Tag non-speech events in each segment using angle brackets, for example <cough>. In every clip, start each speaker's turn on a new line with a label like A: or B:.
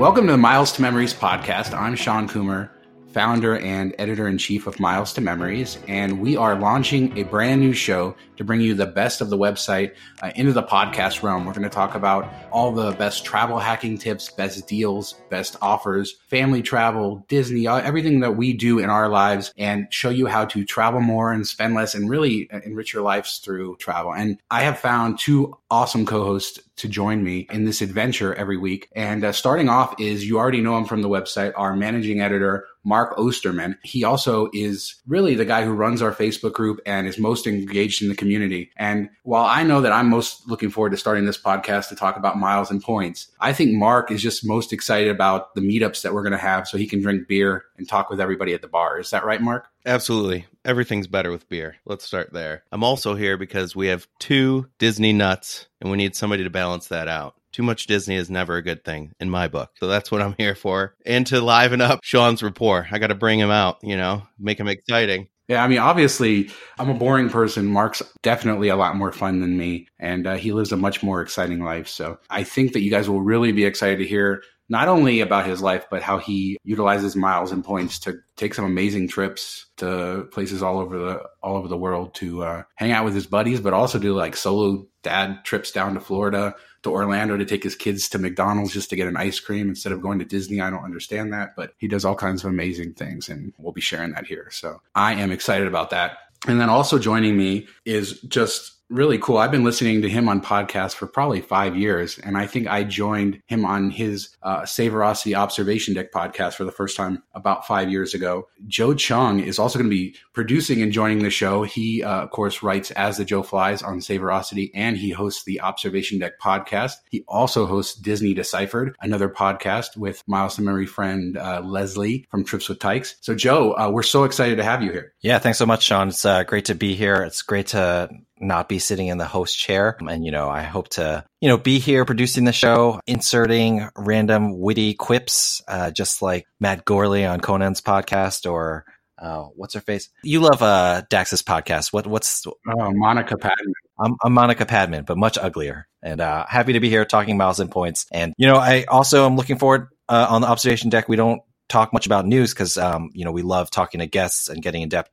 A: Welcome to the Miles to Memories podcast. I'm Shawn Coomer, founder and editor in chief of Miles to Memories, and we are launching a brand new show to bring you the best of the website uh, into the podcast realm. We're going to talk about all the best travel hacking tips, best deals, best offers, family travel, Disney, uh, everything that we do in our lives, and show you how to travel more and spend less and really enrich your lives through travel. And I have found two awesome co-hosts to join me in this adventure every week. And uh, starting off is you already know him from the website, our managing editor, Mark Ostermann. He also is really the guy who runs our Facebook group and is most engaged in the community. And while I know that I'm most looking forward to starting this podcast to talk about miles and points, I think Mark is just most excited about the meetups that we're going to have so he can drink beer and talk with everybody at the bar. Is that right, Mark?
B: Absolutely. Everything's better with beer. Let's start there. I'm also here because we have two Disney nuts and we need somebody to balance that out. Too much Disney is never a good thing in my book. So that's what I'm here for. And to liven up Shawn's rapport. I got to bring him out, you know, make him exciting.
A: Yeah, I mean, obviously, I'm a boring person. Mark's definitely a lot more fun than me, and uh, he lives a much more exciting life. So I think that you guys will really be excited to hear not only about his life, but how he utilizes miles and points to take some amazing trips to places all over the all over the world to uh, hang out with his buddies, but also do like solo dad trips down to Florida to Orlando to take his kids to McDonald's just to get an ice cream instead of going to Disney. I don't understand that, but he does all kinds of amazing things, and we'll be sharing that here. So I am excited about that. And then also joining me is just really cool. I've been listening to him on podcasts for probably five years, and I think I joined him on his uh, Saverocity Observation Deck podcast for the first time about five years ago. Joe Cheung is also going to be producing and joining the show. He, uh, of course, writes As the Joe Flies on Saverocity, and he hosts the Observation Deck podcast. He also hosts Disney Deciphered, another podcast with Miles to Memory friend uh, Leslie from Trips with Tykes. So, Joe, uh, we're so excited to have you here.
C: Yeah, thanks so much, Shawn. It's uh, great to be here. It's great to not be sitting in the host chair. And, you know, I hope to, you know, be here producing the show, inserting random witty quips, uh, just like Matt Gourley on Conan's podcast or, uh, what's her face? You love, uh, Dax's podcast. What, what's,
A: oh, Monica Padman.
C: I'm, I'm, Monica Padman, but much uglier and, uh, happy to be here talking miles and points. And, you know, I also am looking forward, uh, on the observation deck. We don't talk much about news because, um, you know, we love talking to guests and getting in depth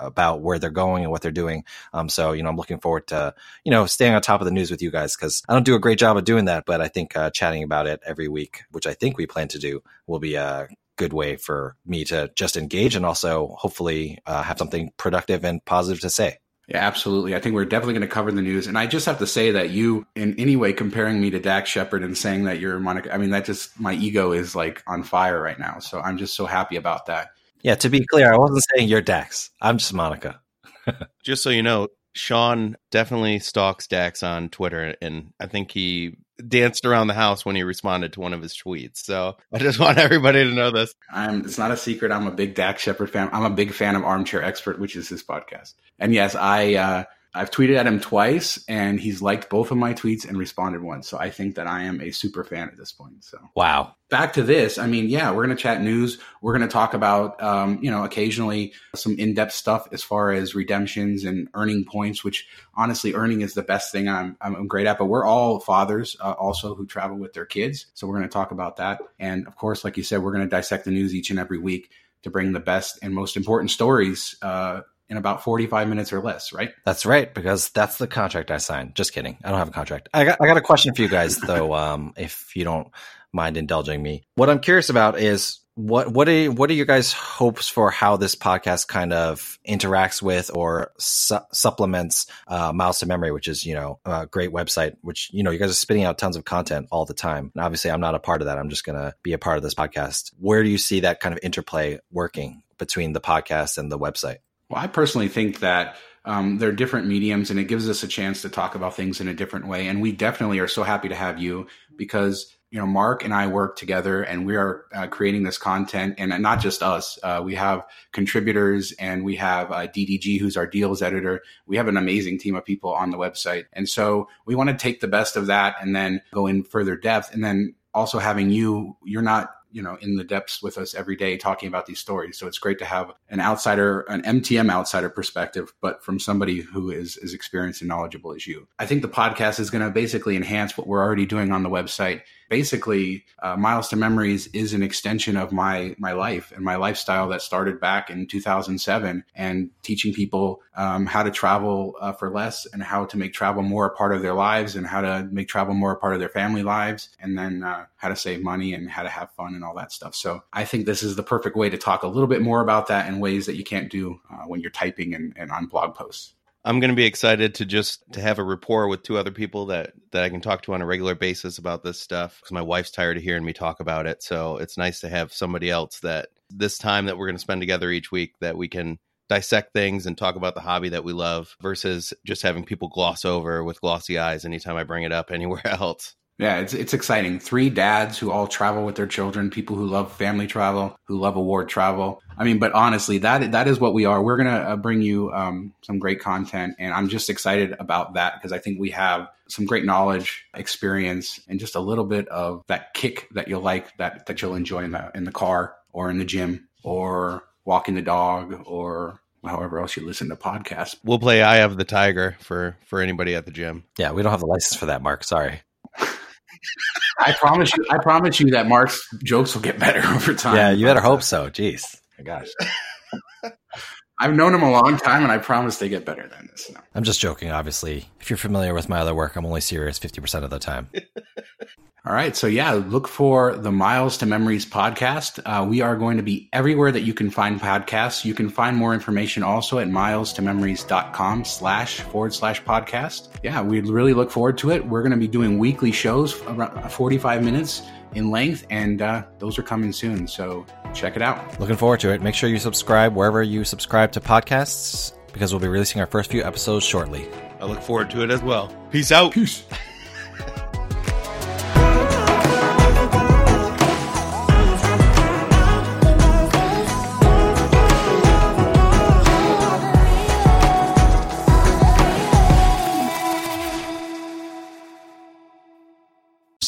C: about where they're going and what they're doing. Um, so, you know, I'm looking forward to, you know, staying on top of the news with you guys because I don't do a great job of doing that, but I think uh, chatting about it every week, which I think we plan to do, will be a good way for me to just engage and also hopefully uh, have something productive and positive to say.
A: Yeah, absolutely. I think we're definitely going to cover the news. And I just have to say that you, in any way, comparing me to Dax Shepard and saying that you're Monica, I mean, that just, my ego is like on fire right now. So I'm just so happy about that.
C: Yeah, to be clear, I wasn't saying you're Dax. I'm just Monica. <laughs>
B: just so you know, Shawn definitely stalks Dax on Twitter, and I think he danced around the house when he responded to one of his tweets. So I just want everybody to know this.
A: I'm, it's not a secret. I'm a big Dax Shepard fan. I'm a big fan of Armchair Expert, which is his podcast. And yes, I uh, I've tweeted at him twice and he's liked both of my tweets and responded once. So I think that I am a super fan at this point. So
C: wow.
A: Back to this. I mean, yeah, we're going to chat news. We're going to talk about, um, you know, occasionally some in-depth stuff as far as redemptions and earning points, which honestly, earning is the best thing I'm, I'm great at. But we're all fathers uh, also who travel with their kids. So we're going to talk about that. And of course, like you said, we're going to dissect the news each and every week to bring the best and most important stories uh, in about 45 minutes or less, right?
C: That's right, because that's the contract I signed. Just kidding. I don't have a contract. I got, I got a question for you guys, <laughs> though, um, if you don't mind indulging me. What I'm curious about is what what are what are your guys' hopes for how this podcast kind of interacts with or su- supplements uh, Miles to Memory, which is you know a great website, which you know you guys are spitting out tons of content all the time. And obviously, I'm not a part of that. I'm just gonna be a part of this podcast. Where do you see that kind of interplay working between the podcast and the website?
A: Well, I personally think that um, they're different mediums and it gives us a chance to talk about things in a different way. And we definitely are so happy to have you because, you know, Mark and I work together and we are uh, creating this content and not just us. Uh, we have contributors and we have uh, DDG, who's our deals editor. We have an amazing team of people on the website. And so we want to take the best of that and then go in further depth. And then also having you, you're not you know in the depths with us every day talking about these stories. So it's great to have an outsider an mtm outsider perspective but from somebody who is as experienced and knowledgeable as you. I think the podcast is going to basically enhance what we're already doing on the website basically, uh, Miles to Memories is an extension of my my life and my lifestyle that started back in 2007, and teaching people um, how to travel uh, for less and how to make travel more a part of their lives and how to make travel more a part of their family lives, and then uh, how to save money and how to have fun and all that stuff. So I think this is the perfect way to talk a little bit more about that in ways that you can't do uh, when you're typing and, and on blog posts.
B: I'm going to be excited to just to have a rapport with two other people that that I can talk to on a regular basis about this stuff because my wife's tired of hearing me talk about it. So it's nice to have somebody else that this time that we're going to spend together each week that we can dissect things and talk about the hobby that we love versus just having people gloss over with glossy eyes anytime I bring it up <laughs> anywhere else.
A: Yeah, it's it's exciting. Three dads who all travel with their children, people who love family travel, who love award travel. I mean, but honestly, that that is what we are. We're gonna uh, bring you um, some great content, and I'm just excited about that because I think we have some great knowledge, experience, and just a little bit of that kick that you'll like, that that you'll enjoy in the in the car or in the gym or walking the dog or however else you listen to podcasts.
B: We'll play "Eye of the Tiger" for for anybody at the gym.
C: Yeah, we don't have the license for that, Mark. Sorry. <laughs>
A: I promise you. I promise you that Mark's jokes will get better <laughs> over time.
C: Yeah, you better hope so. Jeez, my gosh.
A: I've known him a long time, and I promise they get better than this. No.
C: I'm just joking. Obviously, if you're familiar with my other work, I'm only serious 50% of the time.
A: All right. So, yeah, look for the Miles to Memories podcast. Uh, we are going to be everywhere that you can find podcasts. You can find more information also at miles to milestomemories.com slash forward slash podcast. Yeah, we really look forward to it. We're going to be doing weekly shows, around 45 minutes in length, and uh, those are coming soon. So, check it out.
C: Looking forward to it. Make sure you subscribe wherever you subscribe to podcasts because we'll be releasing our first few episodes shortly.
B: I look forward to it as well. Peace out.
A: Peace.